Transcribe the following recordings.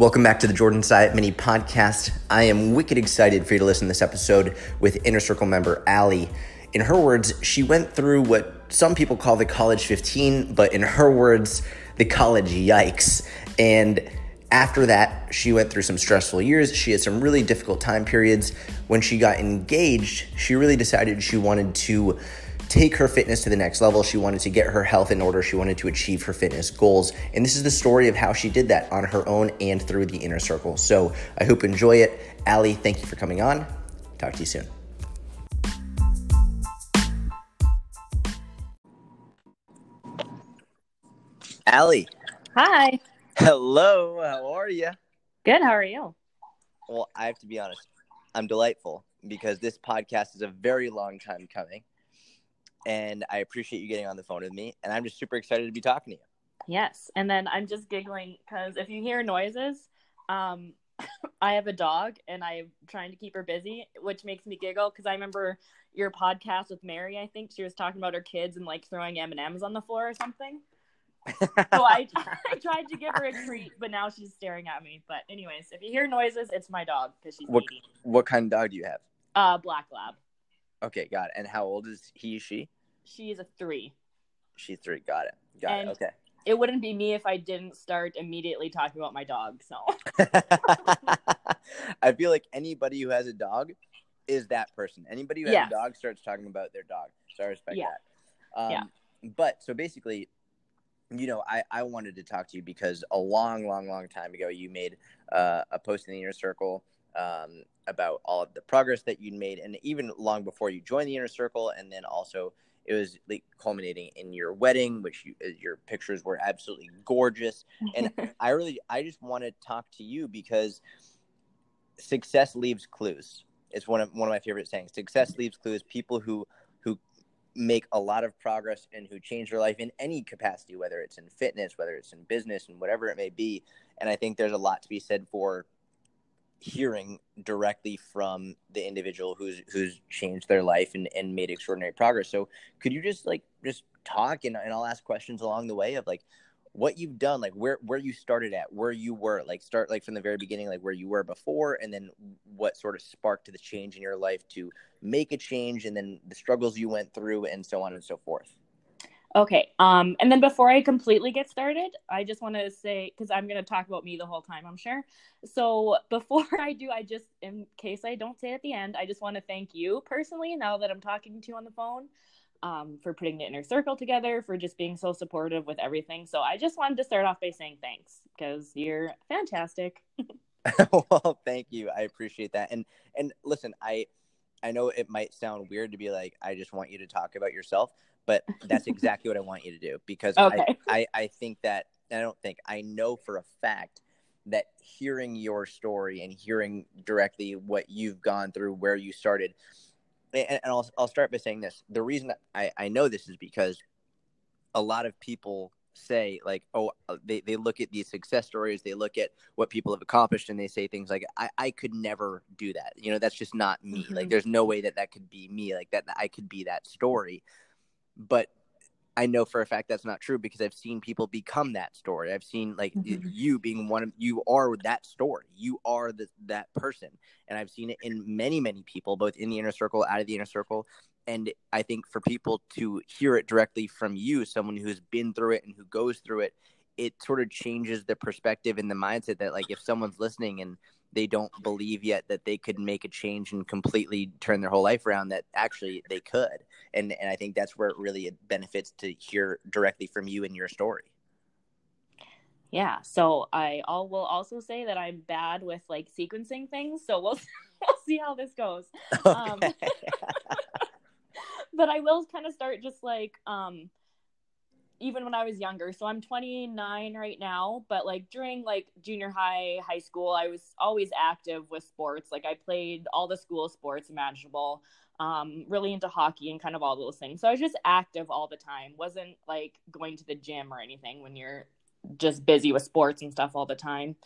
Welcome back to the Jordan Syatt Mini Podcast. I am wicked excited for you to listen to this episode with Inner Circle member Ali. In her words, she went through what some people call the college 15, but in her words, the college yikes. And after that, she went through some stressful years. She had some really difficult time periods. When she got engaged, she really decided she wanted to take her fitness to the next level. She wanted to get her health in order. She wanted to achieve her fitness goals. And this is the story of how she did that on her own and through the inner circle. So I hope you enjoy it. Ali, thank you for coming on. Talk to you soon. Ali. Hi. Hello. How are you? Good. How are you? Well, I have to be honest. I'm delightful because this podcast is a very long time coming and I appreciate you getting on the phone with me. And I'm just super excited to be talking to you. Yes, and then I'm just giggling because if you hear noises, um, I have a dog and I'm trying to keep her busy, which makes me giggle because I remember your podcast with Mary. I think she was talking about her kids and like throwing M and M's on the floor or something. so I, I tried to give her a treat, but now she's staring at me. But anyways, if you hear noises, it's my dog because she's what, what kind of dog do you have? Uh, black lab. Okay, got it. And how old is he? Or she? She is a three. She's three. Got it. Got and it. Okay. It wouldn't be me if I didn't start immediately talking about my dog. So. I feel like anybody who has a dog is that person. Anybody who has yes. a dog starts talking about their dog. So I respect yeah. that. Um, yeah. But so basically, you know, I, I wanted to talk to you because a long, long, long time ago, you made uh, a post in the inner circle um, about all of the progress that you'd made, and even long before you joined the inner circle, and then also it was like culminating in your wedding, which you, uh, your pictures were absolutely gorgeous. And I really, I just want to talk to you because success leaves clues. It's one of one of my favorite sayings. Success leaves clues. People who who make a lot of progress and who change their life in any capacity, whether it's in fitness, whether it's in business, and whatever it may be. And I think there's a lot to be said for hearing directly from the individual who's who's changed their life and, and made extraordinary progress. So could you just like just talk and, and I'll ask questions along the way of like what you've done, like where where you started at, where you were, like start like from the very beginning, like where you were before, and then what sort of sparked the change in your life to make a change, and then the struggles you went through, and so on and so forth. Okay. Um, and then before I completely get started, I just want to say because I'm going to talk about me the whole time, I'm sure. So before I do, I just, in case I don't say at the end, I just want to thank you personally. Now that I'm talking to you on the phone, um, for putting the inner circle together, for just being so supportive with everything. So I just wanted to start off by saying thanks because you're fantastic. well, thank you. I appreciate that. And and listen, I I know it might sound weird to be like, I just want you to talk about yourself, but that's exactly what I want you to do because okay. I, I, I think that I don't think I know for a fact that hearing your story and hearing directly what you've gone through, where you started, and, and I'll, I'll start by saying this. The reason I, I know this is because a lot of people say like oh uh, they, they look at these success stories they look at what people have accomplished and they say things like i, I could never do that you know that's just not me mm-hmm. like there's no way that that could be me like that i could be that story but I know for a fact that's not true because I've seen people become that story. I've seen like mm-hmm. you being one of you are that story. You are the, that person, and I've seen it in many many people, both in the inner circle, out of the inner circle. And I think for people to hear it directly from you, someone who's been through it and who goes through it, it sort of changes the perspective and the mindset that like if someone's listening and they don't believe yet that they could make a change and completely turn their whole life around that actually they could. And and i think that's where it really benefits to hear directly from you and your story. Yeah. So i all will also say that i'm bad with like sequencing things. So we'll we'll see how this goes. Okay. um, but i will kind of start just like um even when I was younger. So I'm 29 right now, but like during like junior high, high school, I was always active with sports. Like I played all the school sports imaginable. Um, really into hockey and kind of all those things. So I was just active all the time. Wasn't like going to the gym or anything when you're just busy with sports and stuff all the time.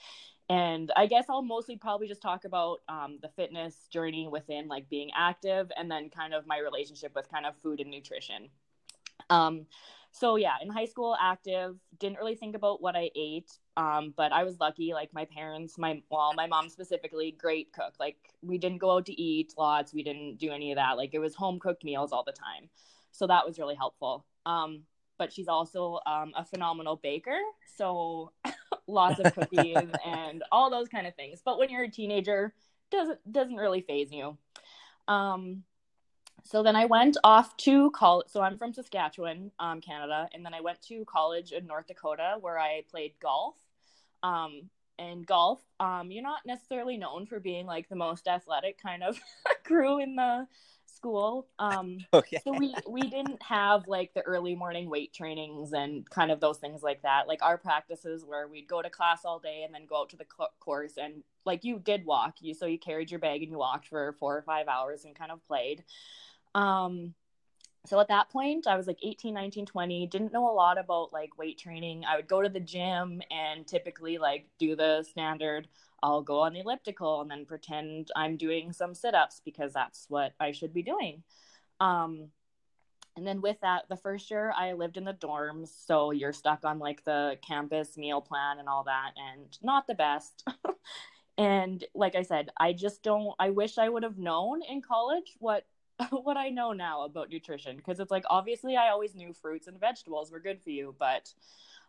And I guess I'll mostly probably just talk about um, the fitness journey within like being active and then kind of my relationship with kind of food and nutrition. Um, so yeah, in high school, active. Didn't really think about what I ate, um, but I was lucky. Like my parents, my well, my mom specifically, great cook. Like we didn't go out to eat lots. We didn't do any of that. Like it was home cooked meals all the time. So that was really helpful. Um, but she's also um, a phenomenal baker. So lots of cookies and all those kind of things. But when you're a teenager, doesn't doesn't really phase you. Um, so then I went off to college. So I'm from Saskatchewan, um, Canada, and then I went to college in North Dakota where I played golf. Um, and golf, um, you're not necessarily known for being like the most athletic kind of crew in the school. Um, okay. So we we didn't have like the early morning weight trainings and kind of those things like that. Like our practices where we'd go to class all day and then go out to the course and like you did walk. You so you carried your bag and you walked for four or five hours and kind of played. Um, so at that point, I was like 18, 19, 20, didn't know a lot about like weight training. I would go to the gym and typically like do the standard, I'll go on the elliptical and then pretend I'm doing some sit ups because that's what I should be doing. Um, and then with that, the first year I lived in the dorms. So you're stuck on like the campus meal plan and all that, and not the best. and like I said, I just don't, I wish I would have known in college what what I know now about nutrition because it's like obviously I always knew fruits and vegetables were good for you, but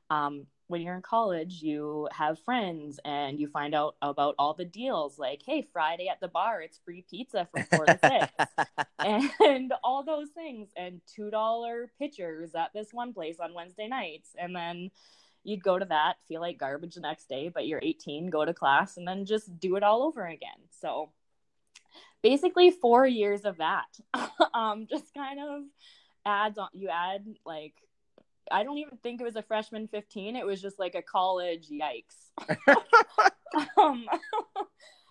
um, when you're in college, you have friends and you find out about all the deals like, hey, Friday at the bar, it's free pizza from four to six, and all those things, and $2 pitchers at this one place on Wednesday nights. And then you'd go to that, feel like garbage the next day, but you're 18, go to class, and then just do it all over again. So basically four years of that. um, just kind of adds on. You add like I don't even think it was a freshman 15. It was just like a college. Yikes. um,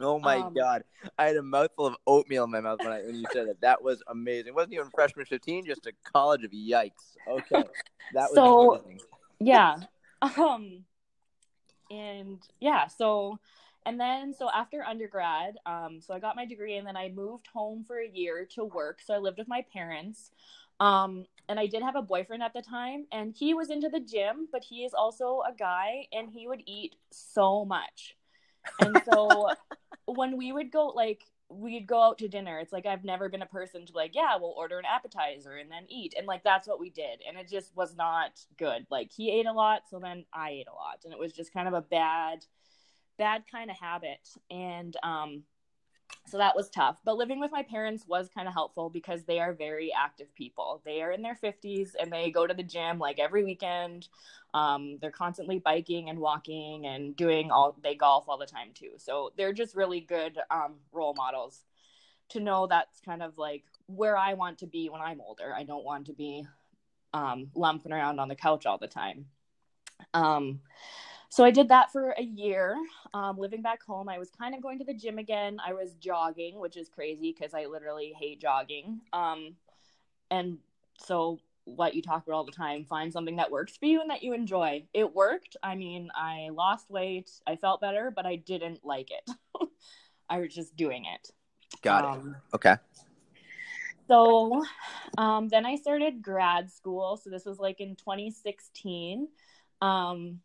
oh my um, god! I had a mouthful of oatmeal in my mouth when, I, when you said that. That was amazing. It wasn't even freshman 15, just a college of yikes. Okay, that was so. Amazing. Yeah. Um. And yeah, so and then so after undergrad um, so i got my degree and then i moved home for a year to work. So i lived with my parents um, and i did have a boyfriend at the time and he was into the gym but he is also a guy and he would eat so much. And so when we would go like we'd go out to dinner it's like i've never been a person to like yeah we'll order an appetizer and then eat. And like that's what we did and it just was not good. Like he ate a lot so then i ate a lot and it was just kind of a bad bad kind of habit. And um, so that was tough. But living with my parents was kind of helpful because they are very active people. They are in their 50s and they go to the gym like every weekend. Um, they're constantly biking and walking and doing all, they golf all the time too. So they're just really good um, role models to know that's kind of like where I want to be when I'm older. I don't want to be um, lumping around on the couch all the time. Um, so I did that for a year. Um, living back home, I was kind of going to the gym again. I was jogging, which is crazy because I literally hate jogging. Um, and so, what you talk about all the time, find something that works for you and that you enjoy. It worked. I mean, I lost weight, I felt better, but I didn't like it. I was just doing it. Got um, it. Okay. So um, then I started grad school. So this was like in 2016. Um,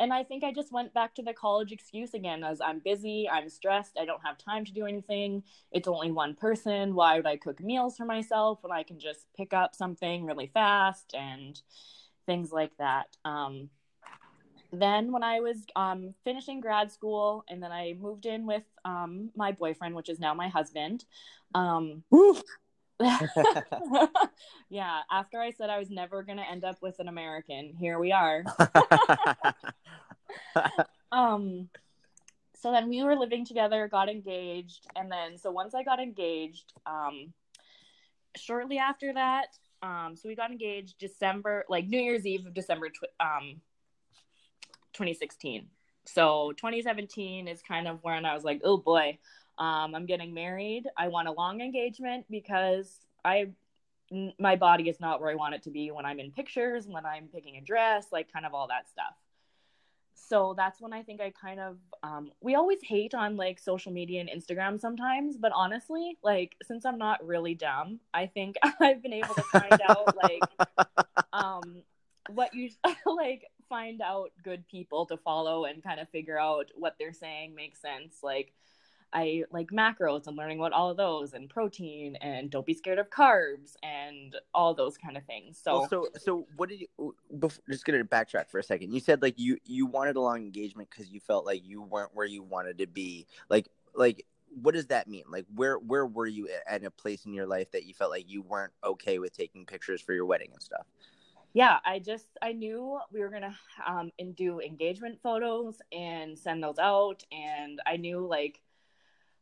and I think I just went back to the college excuse again as I'm busy, I'm stressed, I don't have time to do anything. It's only one person. Why would I cook meals for myself when I can just pick up something really fast and things like that? Um, then when I was um, finishing grad school and then I moved in with um, my boyfriend, which is now my husband. Yeah, after I said I was never going to end up with an American, here we are. um so then we were living together, got engaged, and then so once I got engaged, um shortly after that, um so we got engaged December like New Year's Eve of December tw- um 2016. So 2017 is kind of when I was like, oh boy, um, I'm getting married. I want a long engagement because I my body is not where I want it to be when I'm in pictures, when I'm picking a dress, like kind of all that stuff. So that's when I think I kind of um, we always hate on like social media and Instagram sometimes, but honestly, like since I'm not really dumb, I think I've been able to find out like um, what you like find out good people to follow and kind of figure out what they're saying makes sense. Like I like macros and learning about all of those and protein and don't be scared of carbs and all those kind of things. So, well, so, so what did you? Before, just gonna backtrack for a second. You said like you you wanted a long engagement because you felt like you weren't where you wanted to be. Like like what does that mean? Like where where were you at a place in your life that you felt like you weren't okay with taking pictures for your wedding and stuff? yeah i just i knew we were gonna um and do engagement photos and send those out and i knew like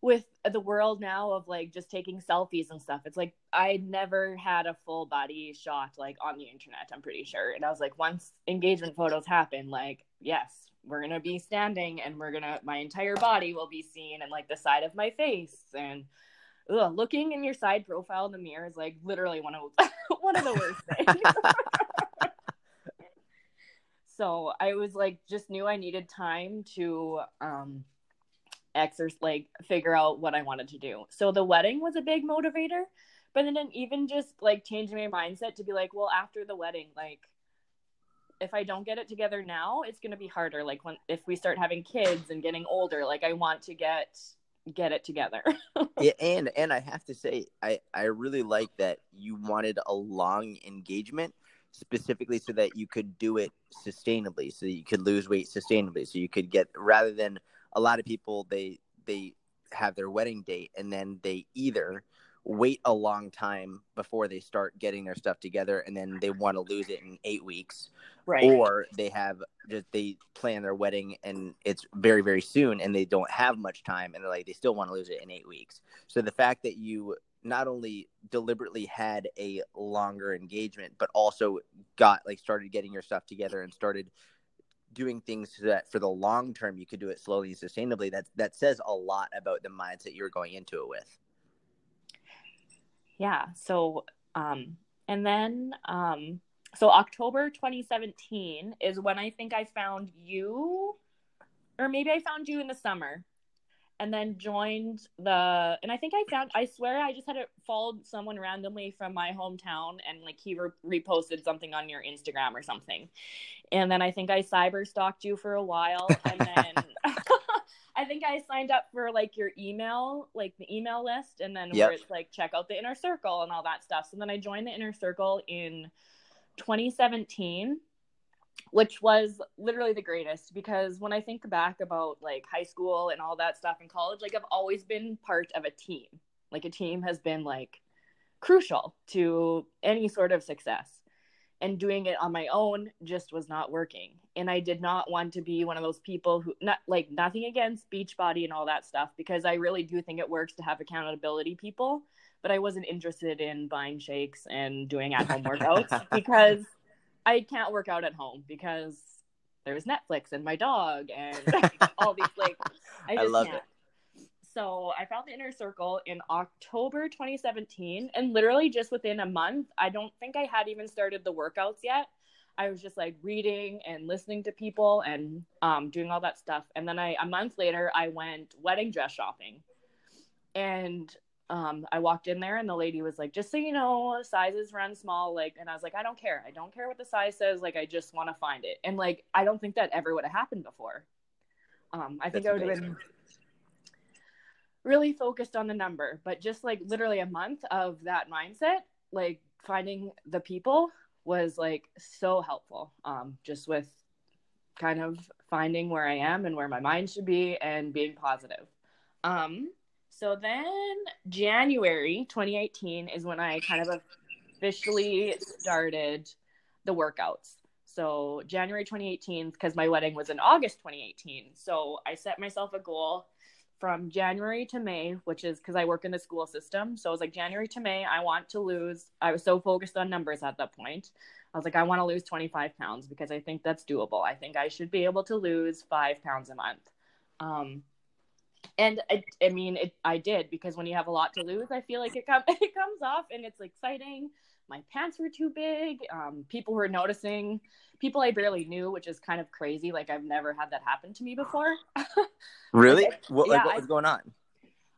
with the world now of like just taking selfies and stuff. It's like i never had a full body shot like on the internet i'm pretty sure. And i was like once engagement photos happen like yes we're gonna be standing and we're gonna my entire body will be seen and like the side of my face. And ugh, looking in your side profile in the mirror is like literally one of one of the worst things. So i was like just knew i needed time to um exercise like figure out what i wanted to do. So the wedding was a big motivator but then even just like changing my mindset to be like well after the wedding like if i don't get it together now it's going to be harder. Like when if we start having kids and getting older like i want to get get it together. Yeah and and i have to say i i really like that you wanted a long engagement specifically so that you could do it sustainably so you could lose weight sustainably so you could get rather than a lot of people they they have their wedding date and then they either wait a long time before they start getting their stuff together and then they want to lose it in eight weeks right. or they have just they plan their wedding and it's very very soon and they don't have much time and they're like they still want to lose it in eight weeks so the fact that you not only deliberately had a longer engagement but also got like started getting your stuff together and started doing things so that for the long term you could do it slowly and sustainably that that says a lot about the mindset you're going into it with. Yeah so um and then um so october 2017 is when i think i found you or maybe i found you in the summer and then joined the and i think i found i swear i just had it followed someone randomly from my hometown and like he re- reposted something on your instagram or something. And then i think i cyber stalked you for a while and then i think i signed up for like your email like the email list and then yep. where it's like check out the inner circle and all that stuff. So then i joined the inner circle in 2017 which was literally the greatest because when I think back about like high school and all that stuff in college, like I've always been part of a team. Like a team has been like crucial to any sort of success. And doing it on my own just was not working. And I did not want to be one of those people who not like nothing against Beachbody and all that stuff because I really do think it works to have accountability people. But I wasn't interested in buying shakes and doing at home workouts because I can't work out at home because there's Netflix and my dog and all these like I just I love can't. It. So I found the inner circle in October 2017 and literally just within a month, I don't think I had even started the workouts yet. I was just like reading and listening to people and um, doing all that stuff. And then I a month later I went wedding dress shopping. And um, I walked in there and the lady was like, just so you know, sizes run small. Like, and I was like, I don't care. I don't care what the size says. Like, I just want to find it. And like, I don't think that ever would have happened before. Um, I think That's I would have been really focused on the number, but just like literally a month of that mindset, like finding the people was like so helpful. Um, just with kind of finding where I am and where my mind should be and being positive. Um, so then January 2018 is when I kind of officially started the workouts. So January 2018, because my wedding was in August 2018. So I set myself a goal from January to May, which is because I work in the school system. So it was like January to May, I want to lose. I was so focused on numbers at that point. I was like, I want to lose 25 pounds because I think that's doable. I think I should be able to lose five pounds a month. Um, and I, I mean, it, I did because when you have a lot to lose, I feel like it, com- it comes off and it's exciting. My pants were too big. Um, people were noticing. People I barely knew, which is kind of crazy. Like I've never had that happen to me before. really? like, what, like, what was I, going on?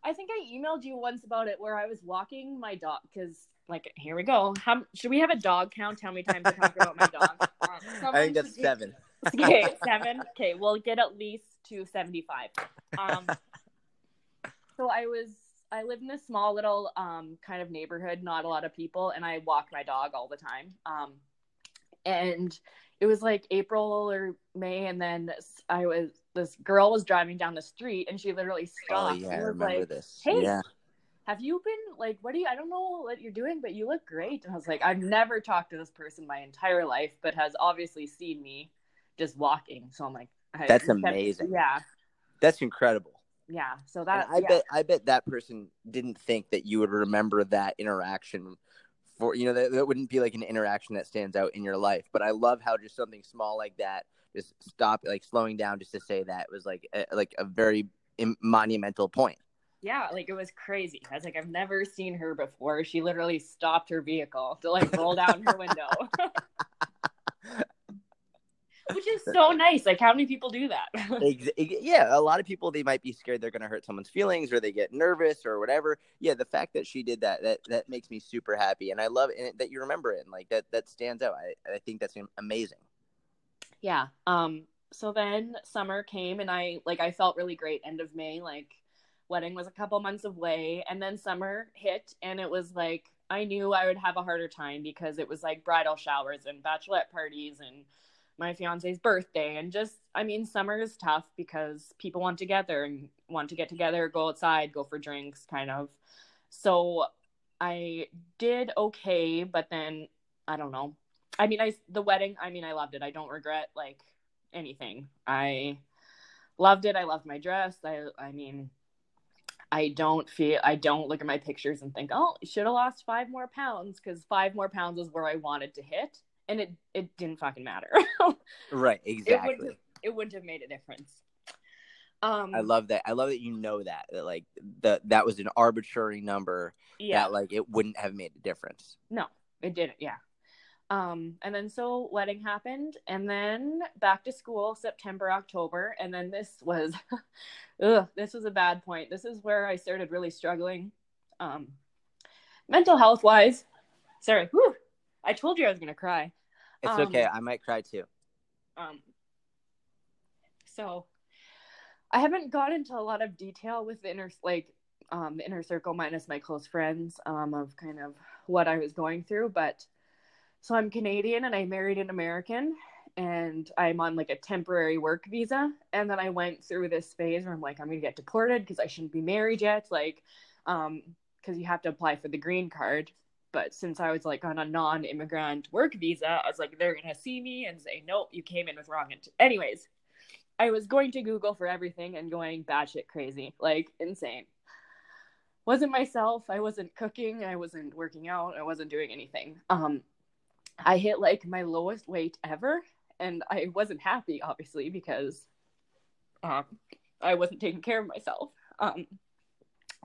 I think I emailed you once about it where I was walking my dog because like here we go. How should we have a dog count? How many times I talk about my dog? Um, I think that's seven. okay, seven. Okay, we'll get at least to seventy-five. Um, so I was I live in a small little um kind of neighborhood, not a lot of people, and I walk my dog all the time. Um, and it was like April or May, and then I was this girl was driving down the street, and she literally oh, stopped. Oh yeah, I remember like, this. Hey, yeah. Have you been like what do you I don't know what you're doing, but you look great. And I was like, I've never talked to this person my entire life, but has obviously seen me just walking. So I'm like, That's amazing. Yeah. That's incredible. Yeah. So that and I yeah. bet I bet that person didn't think that you would remember that interaction for you know that, that wouldn't be like an interaction that stands out in your life but i love how just something small like that just stop like slowing down just to say that was like a, like a very monumental point yeah like it was crazy i was like i've never seen her before she literally stopped her vehicle to like roll down her window which is so nice. Like, how many people do that? yeah, a lot of people they might be scared they're going to hurt someone's feelings, or they get nervous, or whatever. Yeah, the fact that she did that that that makes me super happy, and I love it that you remember it, and like that that stands out. I I think that's amazing. Yeah. Um. So then summer came, and I like I felt really great. End of May, like wedding was a couple months away, and then summer hit, and it was like I knew I would have a harder time because it was like bridal showers and bachelorette parties and my fiance's birthday. And just i mean summer is tough because people want together and want to get together go outside go for drinks kind of. So i did okay but then i don't know. I mean i the wedding i mean i loved it. I don't regret like anything. I loved it. I loved my dress. I i mean I don't feel I don't look at my pictures and think, oh, should have lost five more pounds because five more pounds is where I wanted to hit and it it didn't fucking matter. right, exactly. It wouldn't, have, it wouldn't have made a difference. Um, I love that. I love that you know that that like that that was an arbitrary number. Yeah, that like it wouldn't have made a difference. No, it didn't. Yeah. Um, and then so wedding happened, and then back to school September, October, and then this was, ugh, this was a bad point. This is where I started really struggling, um, mental health wise. Sorry, whew, I told you I was gonna cry. It's um, okay. I might cry too. Um. So, I haven't gone into a lot of detail with the inner like um the inner circle minus my close friends um of kind of what I was going through, but so I'm Canadian and I married an American and I'm on like a temporary work visa and then I went through this phase where I'm like I'm going to get deported because I shouldn't be married yet like um because you have to apply for the green card but since I was like on a non-immigrant work visa, I was like, they're gonna see me and say, nope, you came in with wrong. Int-. Anyways, I was going to Google for everything and going batshit crazy, like insane. Wasn't myself. I wasn't cooking. I wasn't working out. I wasn't doing anything. Um, I hit like my lowest weight ever, and I wasn't happy, obviously, because um, I wasn't taking care of myself. Um,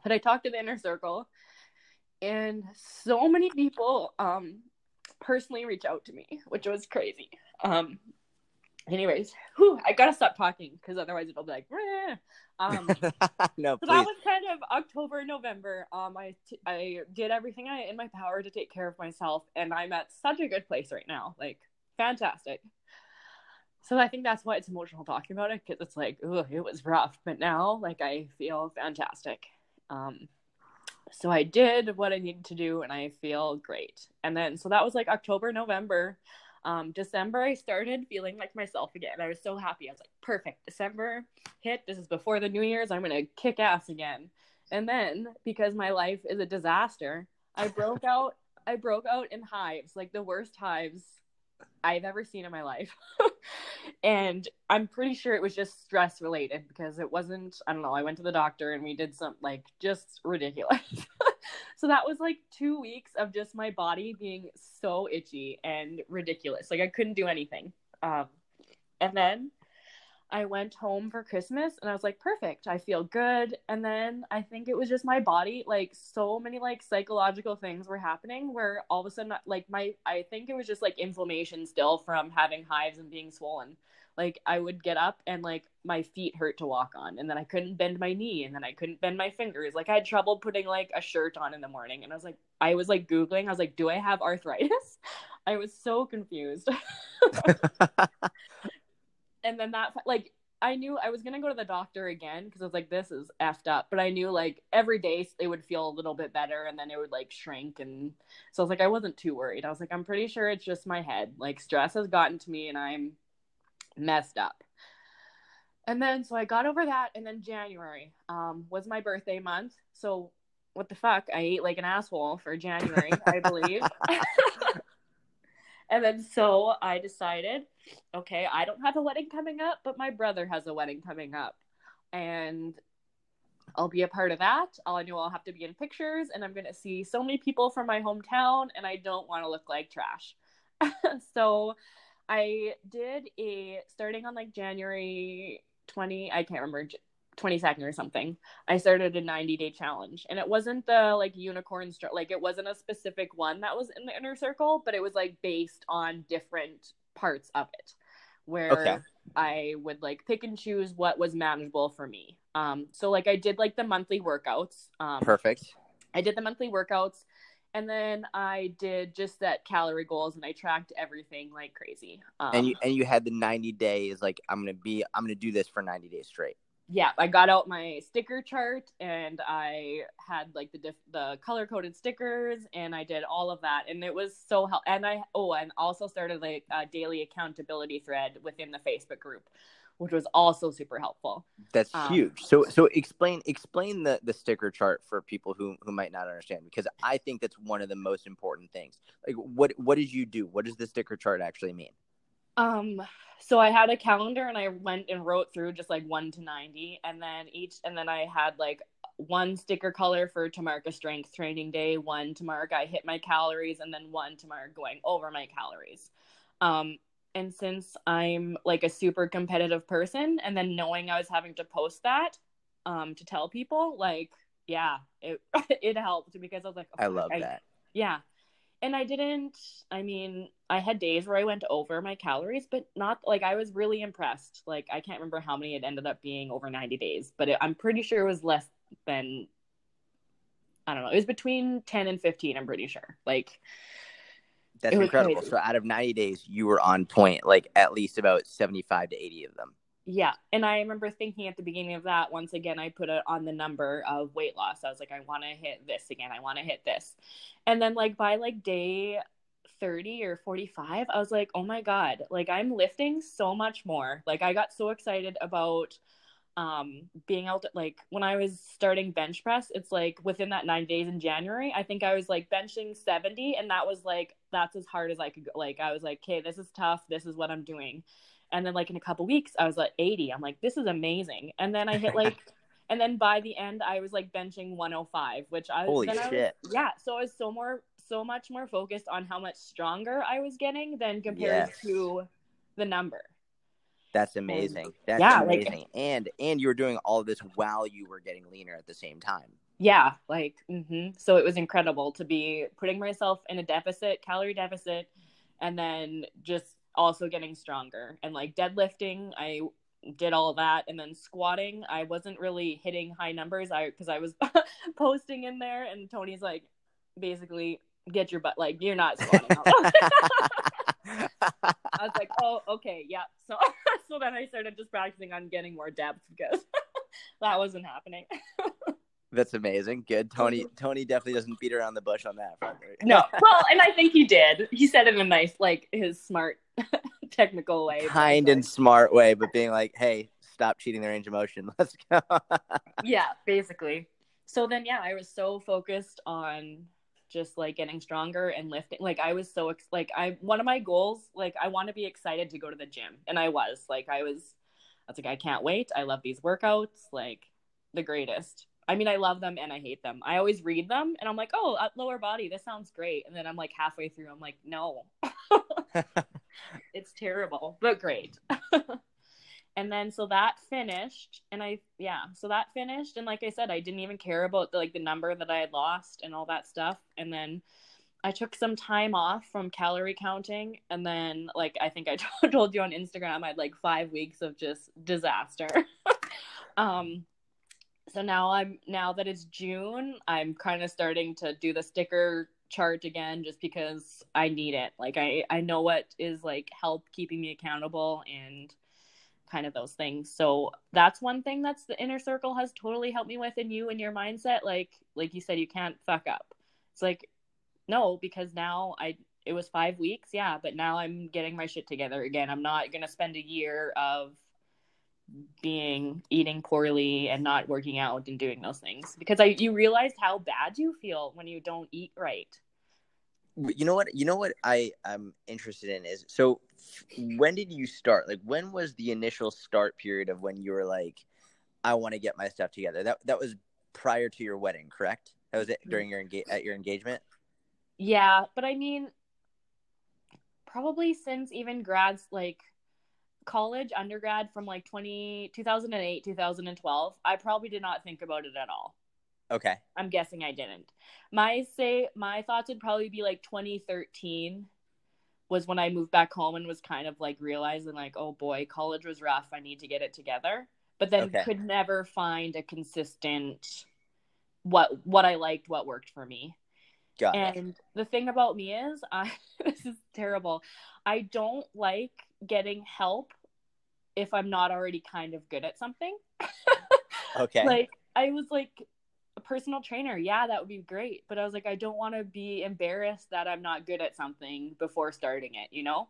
but I talked to the inner circle and so many people um personally reach out to me which was crazy. Um anyways whew, i gotta stop talking because otherwise it'll be like Reh. um no so that was kind of october november. Um I, t- I did everything I, in my power to take care of myself and i'm at such a good place right now like fantastic. So i think that's why it's emotional talking about it because it's like oh it was rough but now like i feel fantastic. Um so I did what I needed to do and I feel great. And then, so that was like October, November. Um, December, I started feeling like myself again. I was so happy. I was like, perfect. December hit. This is before the New Year's. I'm going to kick ass again. And then, because my life is a disaster, I broke out. I broke out in hives, like the worst hives I've ever seen in my life. and I'm pretty sure it was just stress related because it wasn't, I don't know, I went to the doctor and we did some like just ridiculous. so that was like two weeks of just my body being so itchy and ridiculous. Like I couldn't do anything. Um, and then I went home for Christmas and I was like, perfect. I feel good. And then I think it was just my body, like so many like psychological things were happening where all of a sudden like my I think it was just like inflammation still from having hives and being swollen. Like I would get up and like my feet hurt to walk on and then I couldn't bend my knee and then I couldn't bend my fingers. Like I had trouble putting like a shirt on in the morning and I was like I was like googling. I was like, "Do I have arthritis?" I was so confused. and then that like I knew I was gonna go to the doctor again because I was like, this is effed up. But I knew like every day it would feel a little bit better and then it would like shrink. And so I was like, I wasn't too worried. I was like, I'm pretty sure it's just my head. Like stress has gotten to me and I'm messed up. And then so I got over that. And then January um, was my birthday month. So what the fuck? I ate like an asshole for January, I believe. And then so I decided, okay, I don't have a wedding coming up, but my brother has a wedding coming up. And I'll be a part of that. All I know I'll have to be in pictures and I'm going to see so many people from my hometown and I don't want to look like trash. so I did a starting on like January 20, I can't remember 22nd or something i started a 90 day challenge and it wasn't the like unicorn str- like it wasn't a specific one that was in the inner circle but it was like based on different parts of it where okay. i would like pick and choose what was manageable for me um so like i did like the monthly workouts um perfect i did the monthly workouts and then I did just set calorie goals and I tracked everything like crazy. Um, and you and you had the 90 days like I'm to be I'm to do this for 90 days straight yeah, I got out my sticker chart and I had like the diff- the color coded stickers and I did all of that and it was so helpful. And I oh and also started like a daily accountability thread within the Facebook group, which was also super helpful. That's um, huge. So so explain explain the the sticker chart for people who who might not understand because I think that's one of the most important things. Like what what did you do? What does the sticker chart actually mean? Um, so I had a calendar and I went and wrote through just like one to 90. And then each, and then I had like one sticker color for to mark a strength training day, one to mark I hit my calories, and then one to mark going over my calories. Um, and since I'm like a super competitive person, and then knowing I was having to post that um, to tell people, like, yeah, it it helped because I was like, oh, I love I, that. Yeah, and I didn't, I mean, I had days where I went over my calories, but not like I was really impressed. Like, I can't remember how many it ended up being over 90 days, but it, I'm pretty sure it was less than, I don't know, it was between 10 and 15, I'm pretty sure. Like, that's incredible. Crazy. So, out of 90 days, you were on point, like at least about 75 to 80 of them. Yeah. And I remember thinking at the beginning of that, once again, I put it on the number of weight loss. I was like, I want to hit this again. I want to hit this. And then, like, by like day 30 or 45, I was like, oh my God, like, I'm lifting so much more. Like, I got so excited about um being able to like when i was starting bench press it's like within that nine days in january i think i was like benching 70 and that was like that's as hard as i could go like i was like okay this is tough this is what i'm doing and then like in a couple weeks, I was like 80. I'm like, this is amazing. And then I hit like, and then by the end, I was like benching 105, which I holy shit. I was, yeah. So I was so more, so much more focused on how much stronger I was getting than compared yes. to the number. That's amazing. That's yeah, amazing. Like, and and you were doing all this while you were getting leaner at the same time. Yeah, like mm-hmm. so it was incredible to be putting myself in a deficit, calorie deficit, and then just also getting stronger and like deadlifting i did all that and then squatting i wasn't really hitting high numbers i because i was posting in there and tony's like basically get your butt like you're not squatting i was like oh okay yeah so so then i started just practicing on getting more depth because that wasn't happening that's amazing. Good. Tony Tony definitely doesn't beat around the bush on that front. Right? no. Well, and I think he did. He said it in a nice, like his smart technical way. Kind and smart way, but being like, hey, stop cheating the range of motion. Let's go. yeah, basically. So then yeah, I was so focused on just like getting stronger and lifting. Like I was so ex- like I one of my goals, like I want to be excited to go to the gym. And I was. Like I was I was like I can't wait. I love these workouts, like the greatest. I mean, I love them and I hate them. I always read them and I'm like, oh, lower body, this sounds great. And then I'm like halfway through, I'm like, no, it's terrible, but great. and then so that finished, and I, yeah, so that finished. And like I said, I didn't even care about the, like the number that I had lost and all that stuff. And then I took some time off from calorie counting. And then, like, I think I told you on Instagram, I had like five weeks of just disaster. um, so now I'm now that it's June, I'm kind of starting to do the sticker chart again just because I need it. Like I I know what is like help keeping me accountable and kind of those things. So that's one thing that's the inner circle has totally helped me with in you and your mindset like like you said you can't fuck up. It's like no because now I it was 5 weeks, yeah, but now I'm getting my shit together again. I'm not going to spend a year of being eating poorly and not working out and doing those things because I you realize how bad you feel when you don't eat right. You know what? You know what I am interested in is so when did you start? Like when was the initial start period of when you were like I want to get my stuff together? That that was prior to your wedding, correct? That was it mm-hmm. during your engage at your engagement? Yeah, but I mean probably since even grads like college undergrad from like 20 2008 2012 i probably did not think about it at all okay i'm guessing i didn't my say my thoughts would probably be like 2013 was when i moved back home and was kind of like realizing like oh boy college was rough i need to get it together but then okay. could never find a consistent what what i liked what worked for me Got and it. the thing about me is, I this is terrible. I don't like getting help if I'm not already kind of good at something. okay. Like I was like a personal trainer. Yeah, that would be great, but I was like I don't want to be embarrassed that I'm not good at something before starting it, you know?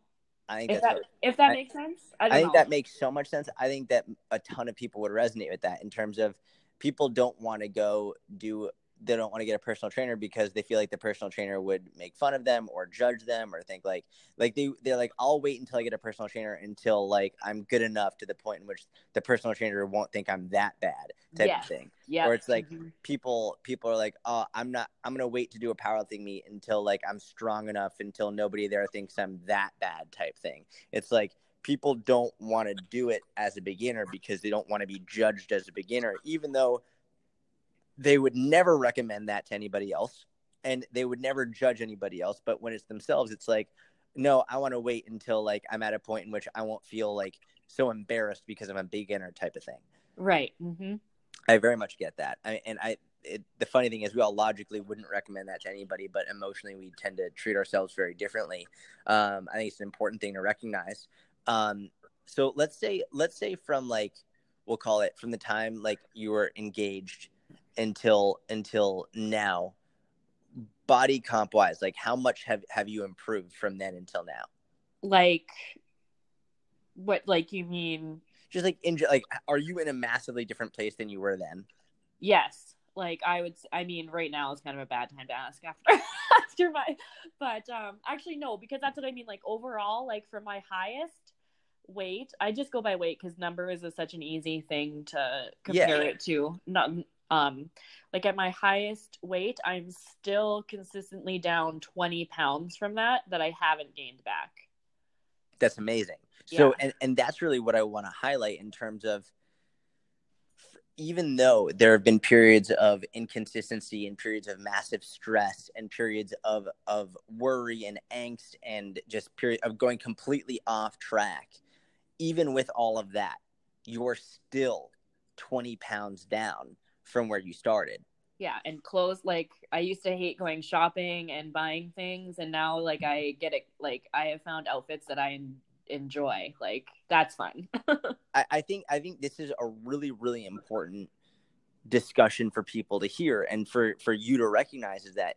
I think if that, if that I, makes sense. I, I think know. that makes so much sense. I think that a ton of people would resonate with that in terms of people don't want to go do they don't want to get a personal trainer because they feel like the personal trainer would make fun of them or judge them or think like like they they're like I'll wait until I get a personal trainer until like I'm good enough to the point in which the personal trainer won't think I'm that bad type yes. of thing. Yeah. Or it's like mm-hmm. people people are like, "Oh, I'm not I'm going to wait to do a powerlifting meet until like I'm strong enough until nobody there thinks I'm that bad type thing." It's like people don't want to do it as a beginner because they don't want to be judged as a beginner even though they would never recommend that to anybody else and they would never judge anybody else. But when it's themselves it's like no i want to wait until like i'm at a point in which i won't feel like so embarrassed because i'm a beginner type of thing. Right mm-hmm. i very much get that. I, and i it, the funny thing is we all logically wouldn't recommend that to anybody but emotionally we tend to treat ourselves very differently. Um, i think it's an important thing to recognize. Um, so let's say let's say from like we'll call it from the time like you were engaged until until now body comp wise like how much have have you improved from then until now? Like what like you mean? Just like in like are you in a massively different place than you were then? Yes. Like i would i mean right now is kind of a bad time to ask after after my but um actually no because that's what i mean like overall like for my highest weight i just go by weight because numbers is such an easy thing to compare yeah. it to not um like at my highest weight i'm still consistently down 20 pounds from that that i haven't gained back. That's amazing. Yeah. so and, and that's really what i want to highlight in terms of even though there have been periods of inconsistency and periods of massive stress and periods of of worry and angst and just period of going completely off track even with all of that you're still 20 pounds down from where you started. Yeah, and clothes like I used to hate going shopping and buying things, and now like I get it. Like I have found outfits that I enjoy. Like that's fun. I, I think I think this is a really really important discussion for people to hear and for for you to recognize is that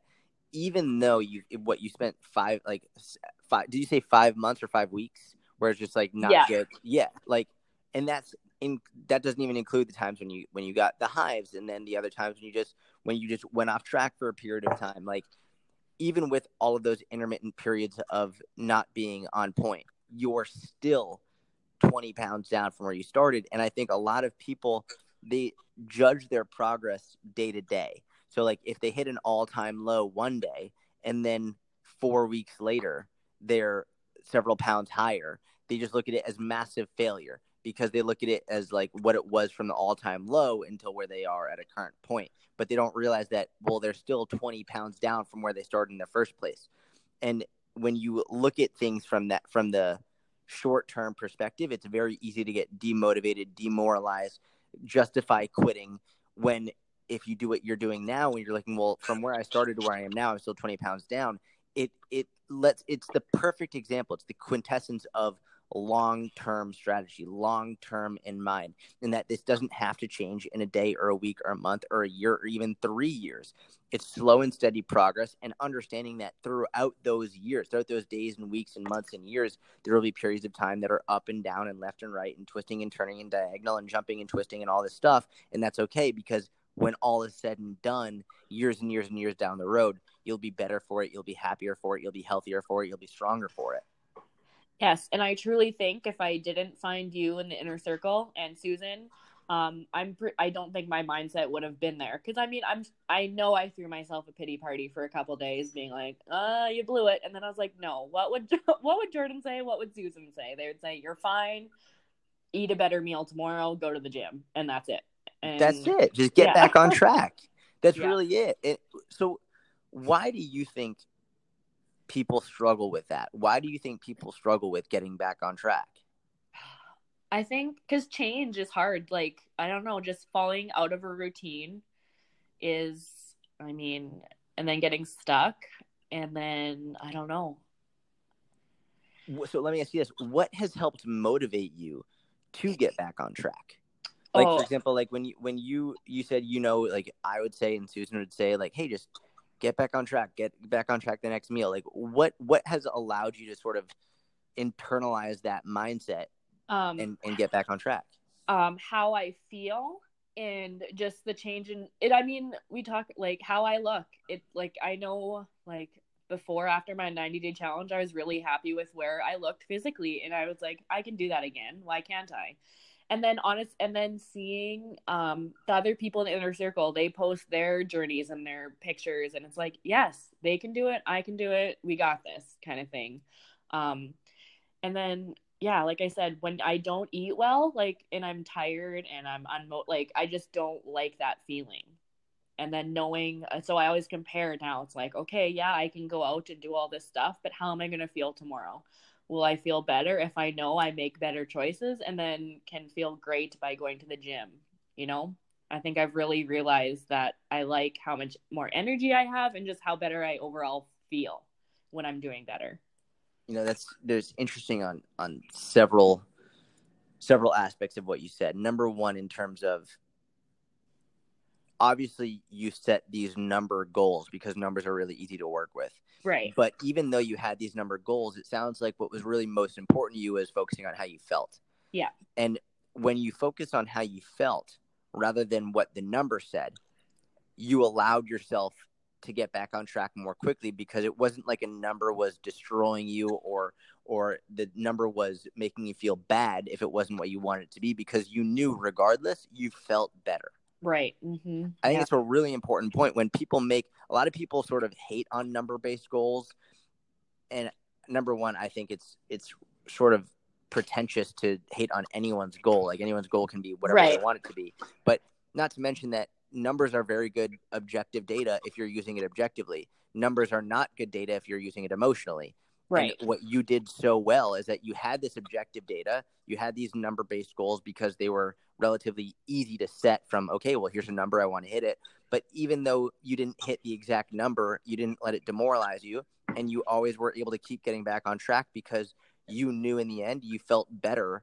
even though you what you spent five like five did you say five months or five weeks where it's just like not yeah. good yeah like and that's in that doesn't even include the times when you when you got the hives and then the other times when you just when you just went off track for a period of time. Like even with all of those intermittent periods of not being on point you're still 20 pounds down from where you started. And i think a lot of people they judge their progress day to day. So like if they hit an all-time low one day and then 4 weeks later they're several pounds higher they just look at it as massive failure because they look at it as like what it was from the all-time low until where they are at a current point. But they don't realize that well they're still 20 pounds down from where they started in the first place. And when you look at things from that from the short-term perspective it's very easy to get demotivated demoralized justify quitting when if you do what you're doing now when you're looking well from where i started to where i am now i'm still 20 pounds down. It it lets it's the perfect example. It's the quintessence of long term strategy, long term in mind, and that this doesn't have to change in a day or a week or a month or a year or even three years. It's slow and steady progress, and understanding that throughout those years, throughout those days and weeks and months and years, there will be periods of time that are up and down and left and right and twisting and turning and diagonal and jumping and twisting and all this stuff. And that's okay because when all is said and done, years and years and years down the road, you'll be better for it. You'll be happier for it. You'll be healthier for it. You'll be stronger for it. Yes, and I truly think if I didn't find you in the inner circle and Susan, um, I'm pre- I don't think my mindset would have been there because I mean I'm I know I threw myself a pity party for a couple days, being like, "Uh, you blew it," and then I was like, "No, what would what would Jordan say? What would Susan say? They would say you're fine, eat a better meal tomorrow, go to the gym, and that's it." And, that's it. Just get yeah. back on track. That's yeah. really it. it. So, why do you think people struggle with that? Why do you think people struggle with getting back on track? I think because change is hard. Like, I don't know, just falling out of a routine is, I mean, and then getting stuck. And then, I don't know. So let me ask you this what has helped motivate you to get back on track? Like, oh. for example, like when you, when you, you said, you know, like I would say, and Susan would say, like, hey, just get back on track, get back on track the next meal. Like what what has allowed you to sort of internalize that mindset um, and, and get back on track? Um, how I feel and just the change in it. I mean, we talk like how I look. It like I know like before after my 90 day challenge, I was really happy with where I looked physically, and I was like, I can do that again. Why can't I? And then honest and then seeing um the other people in the inner circle they post their journeys and their pictures and it's like yes they can do it i can do it we got this kind of thing. Um and then yeah like i said when i don't eat well like and i'm tired and i'm unmo like i just don't like that feeling. And then knowing uh, so i always compare now it's like okay yeah i can go out and do all this stuff but how am i going to feel tomorrow will I feel better if I know I make better choices and then can feel great by going to the gym, you know? I think I've really realized that I like how much more energy I have and just how better I overall feel when I'm doing better. You know, that's there's interesting on on several several aspects of what you said. Number 1 in terms of obviously you set these number goals because numbers are really easy to work with. Right. But even though you had these number goals, it sounds like what was really most important to you was focusing on how you felt. Yeah. And when you focus on how you felt rather than what the number said, you allowed yourself to get back on track more quickly because it wasn't like a number was destroying you or or the number was making you feel bad if it wasn't what you wanted it to be because you knew regardless you felt better Right. Mm-hmm. I think yeah. it's a really important point when people make a lot of people sort of hate on number based goals. And number one, I think it's it's sort of pretentious to hate on anyone's goal. Like anyone's goal can be whatever right. they want it to be. But not to mention that numbers are very good objective data if you're using it objectively. Numbers are not good data if you're using it emotionally. Right. And what you did so well is that you had this objective data, you had these number based goals because they were relatively easy to set from, okay, well, here's a number, I want to hit it. But even though you didn't hit the exact number, you didn't let it demoralize you. And you always were able to keep getting back on track because you knew in the end you felt better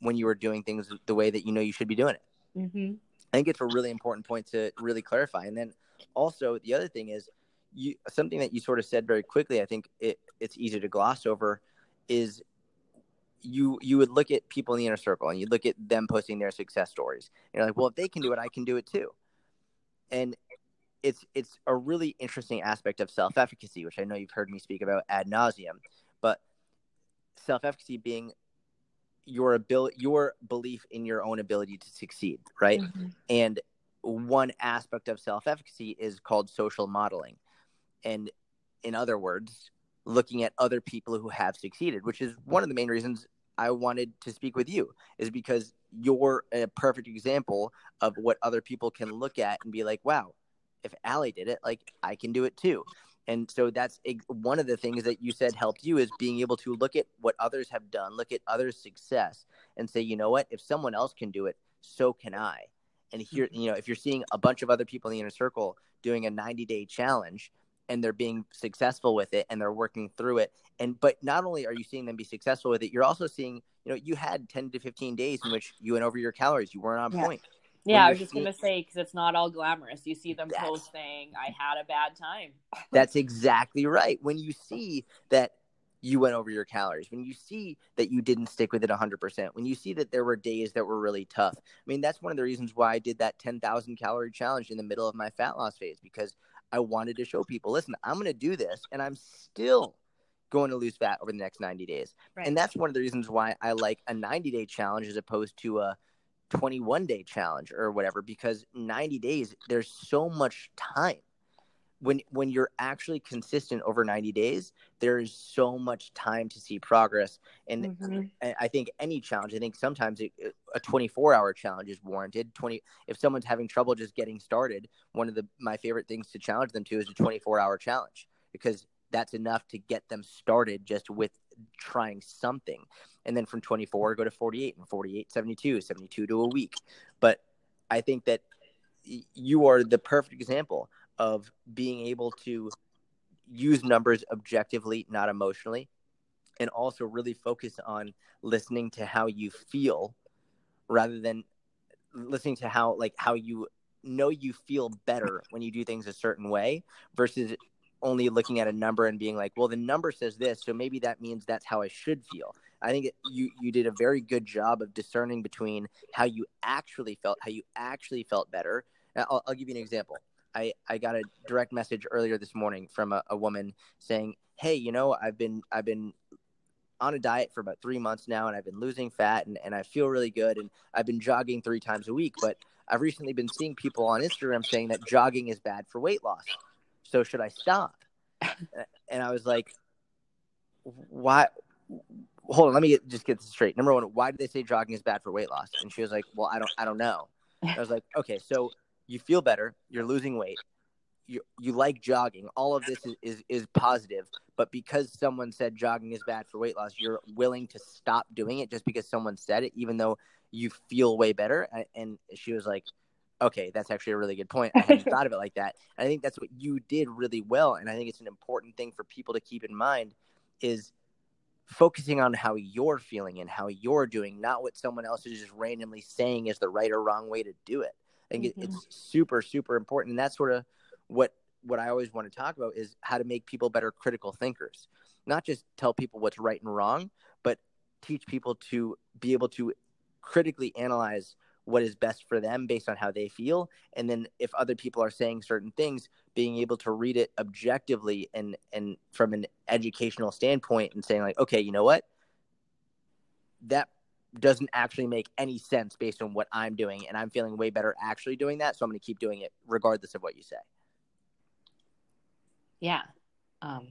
when you were doing things the way that you know you should be doing it. Mm-hmm. I think it's a really important point to really clarify. And then also, the other thing is, you something that you sort of said very quickly. I think it, it's easy to gloss over. Is you you would look at people in the inner circle and you look at them posting their success stories. And you're like, well, if they can do it, I can do it too. And it's it's a really interesting aspect of self efficacy, which I know you've heard me speak about ad nauseum. But self efficacy being your ability, your belief in your own ability to succeed, right? Mm-hmm. And one aspect of self efficacy is called social modeling and in other words looking at other people who have succeeded which is one of the main reasons i wanted to speak with you is because you're a perfect example of what other people can look at and be like wow if Ali did it like i can do it too. And so that's one of the things that you said helped you is being able to look at what others have done look at others success and say you know what? If someone else can do it so can i. And here mm-hmm. you know if you're seeing a bunch of other people in the inner circle doing a 90 day challenge and they're being successful with it and they're working through it. And but not only are you seeing them be successful with it you're also seeing you know you had 10 to 15 days in which you went over your calories. You weren't on yeah. point. Yeah i was just going to say because it's not all glamorous. You see them post saying i had a bad time. That's exactly right. When you see that you went over your calories, when you see that you didn't stick with it 100%, when you see that there were days that were really tough. I mean, that's one of the reasons why I did that 10,000 calorie challenge in the middle of my fat loss phase because I wanted to show people, listen, I'm going to do this and I'm still going to lose fat over the next 90 days. Right. And that's one of the reasons why I like a 90 day challenge as opposed to a 21 day challenge or whatever because 90 days there's so much time when when you're actually consistent over 90 days there is so much time to see progress and, mm-hmm. i think any challenge i think sometimes it, a 24 hour challenge is warranted. 20 if someone's having trouble just getting started one of the my favorite things to challenge them to is a 24 hour challenge because that's enough to get them started just with trying something. And then from 24 go to 48 and 48 72 72 to a week. But i think that you are the perfect example of being able to use numbers objectively, not emotionally, and also really focus on listening to how you feel rather than listening to how like how you know you feel better when you do things a certain way versus only looking at a number and being like, well, the number says this, so maybe that means that's how I should feel. I think you you did a very good job of discerning between how you actually felt, how you actually felt better. I'll, I'll give you an example. I, I got a direct message earlier this morning from a, a woman saying, Hey, you know, I've been I've been on a diet for about three months now and I've been losing fat and, and I feel really good and I've been jogging three times a week, but I've recently been seeing people on Instagram saying that jogging is bad for weight loss. So should I stop? and I was like, why? Hold on, let me get, just get this straight. Number one, why do they say jogging is bad for weight loss? And she was like, well, I don't, I don't know. I was like, okay, so you feel better, you're losing weight, you you like jogging. All of this is, is, is positive, but because someone said jogging is bad for weight loss, you're willing to stop doing it just because someone said it, even though you feel way better. And she was like, okay, that's actually a really good point. I hadn't thought of it like that. And I think that's what you did really well. And I think it's an important thing for people to keep in mind is focusing on how you're feeling and how you're doing, not what someone else is just randomly saying is the right or wrong way to do it. I think mm-hmm. it's super, super important. And that's sort of what what I always want to talk about is how to make people better critical thinkers. Not just tell people what's right and wrong, but teach people to be able to critically analyze what is best for them based on how they feel. And then if other people are saying certain things, being able to read it objectively and and from an educational standpoint and saying like, okay, you know what? That doesn't actually make any sense based on what I'm doing, and I'm feeling way better actually doing that. So I'm going to keep doing it regardless of what you say. Yeah, um,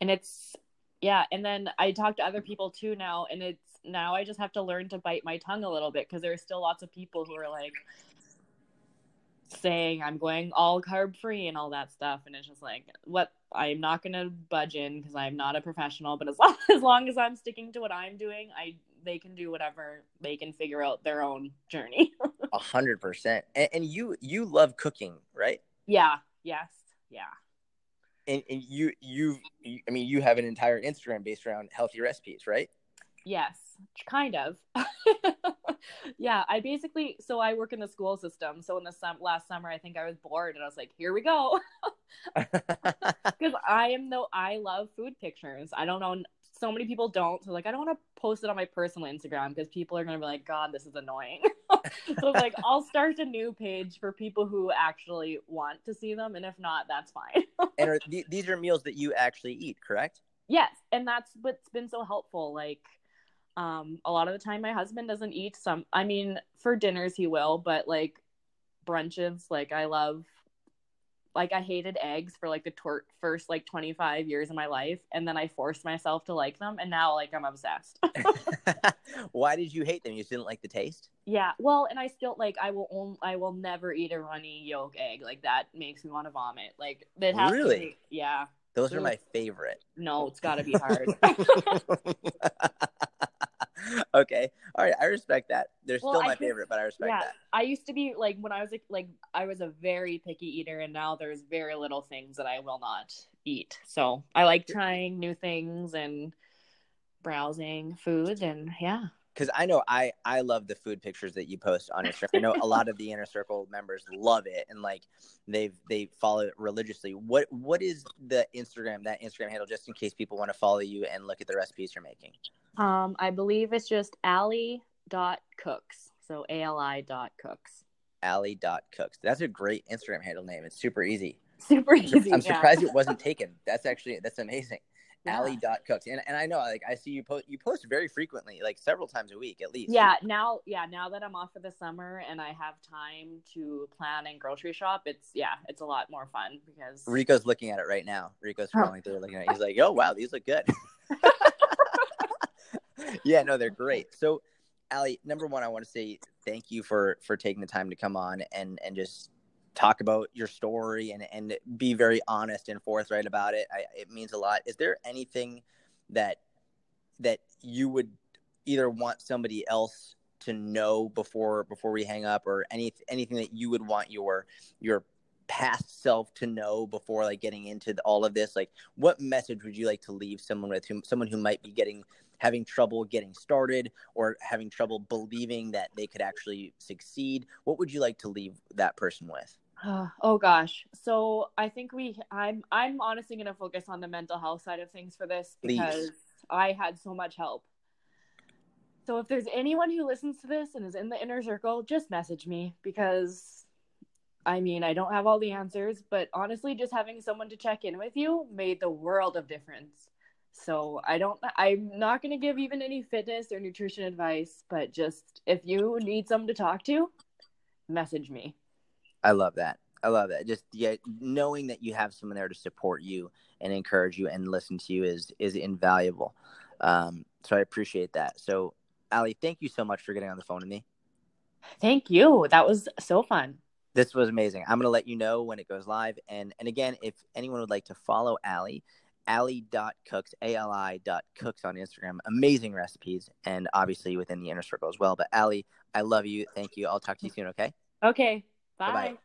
and it's yeah, and then I talk to other people too now, and it's now I just have to learn to bite my tongue a little bit because there's still lots of people who are like saying I'm going all carb free and all that stuff, and it's just like what I'm not gonna budge in because I'm not a professional. But as long, as long as I'm sticking to what I'm doing, I they can do whatever they can figure out their own journey. A hundred percent. And you you love cooking, right? Yeah. Yes. Yeah. And, and you you I mean you have an entire Instagram based around healthy recipes, right? Yes, kind of. yeah, I basically so I work in the school system. So in the sum, last summer, I think I was bored and I was like, "Here we go," because I am though I love food pictures. I don't know so many people don't. So like, I don't want to post it on my personal Instagram because people are gonna be like, God, this is annoying. so like, I'll start a new page for people who actually want to see them, and if not, that's fine. and are, th- these are meals that you actually eat, correct? Yes, and that's what's been so helpful. Like, um, a lot of the time, my husband doesn't eat some. I mean, for dinners he will, but like brunches, like I love like I hated eggs for like the tor- first like 25 years of my life and then I forced myself to like them and now like I'm obsessed. Why did you hate them? You just didn't like the taste? Yeah. Well, and I still like I will only I will never eat a runny yolk egg. Like that makes me want to vomit. Like that has Really? Be, yeah. Those are my favorite. No, it's got to be hard. okay. All right. I respect that. They're well, still my favorite, but I respect yeah, that. I used to be like when I was like I was a very picky eater, and now there's very little things that I will not eat. So I like trying new things and browsing foods, and yeah because I know I I love the food pictures that you post on Instagram. I know a lot of the inner circle members love it and like they've they follow it religiously. What what is the Instagram that Instagram handle just in case people want to follow you and look at the recipes you're making? Um, I believe it's just Ali dot cooks. So A L I dot cooks. Ali dot cooks. That's a great Instagram handle name. It's super easy. Super easy. I'm surprised yeah. it wasn't taken. That's actually that's amazing yeah. Ali dot cooks, and and I know like I see you post you post very frequently, like several times a week at least. Yeah, now yeah now that I'm off for the summer and I have time to plan and grocery shop, it's yeah it's a lot more fun because Rico's looking at it right now. Rico's oh. scrolling through looking at it. He's like, oh wow, these look good. yeah, no, they're great. So, Ali, number one, I want to say thank you for for taking the time to come on and and just talk about your story and and be very honest and forthright about it. I, it means a lot. Is there anything that that you would either want somebody else to know before before we hang up, or any anything that you would want your your past self to know before like getting into the, all of this? Like, what message would you like to leave someone with, whom, someone who might be getting having trouble getting started or having trouble believing that they could actually succeed? What would you like to leave that person with? Uh, oh gosh. So I think we I'm I'm honestly going to focus on the mental health side of things for this because Please. I had so much help. So if there's anyone who listens to this and is in the inner circle, just message me because I mean, I don't have all the answers, but honestly just having someone to check in with you made the world of difference. So I don't I'm not going to give even any fitness or nutrition advice, but just if you need someone to talk to, message me. I love that. I love that. Just yeah, knowing that you have someone there to support you and encourage you and listen to you is is invaluable. Um, so I appreciate that. So, Ali, thank you so much for getting on the phone with me. Thank you. That was so fun. This was amazing. I'm going to let you know when it goes live. And and again, if anyone would like to follow Ali, ali.cooks, A-L-I dot cooks on Instagram. Amazing recipes and obviously within the inner circle as well. But Ali, I love you. Thank you. I'll talk to you soon, okay? Okay. Bye. Bye-bye.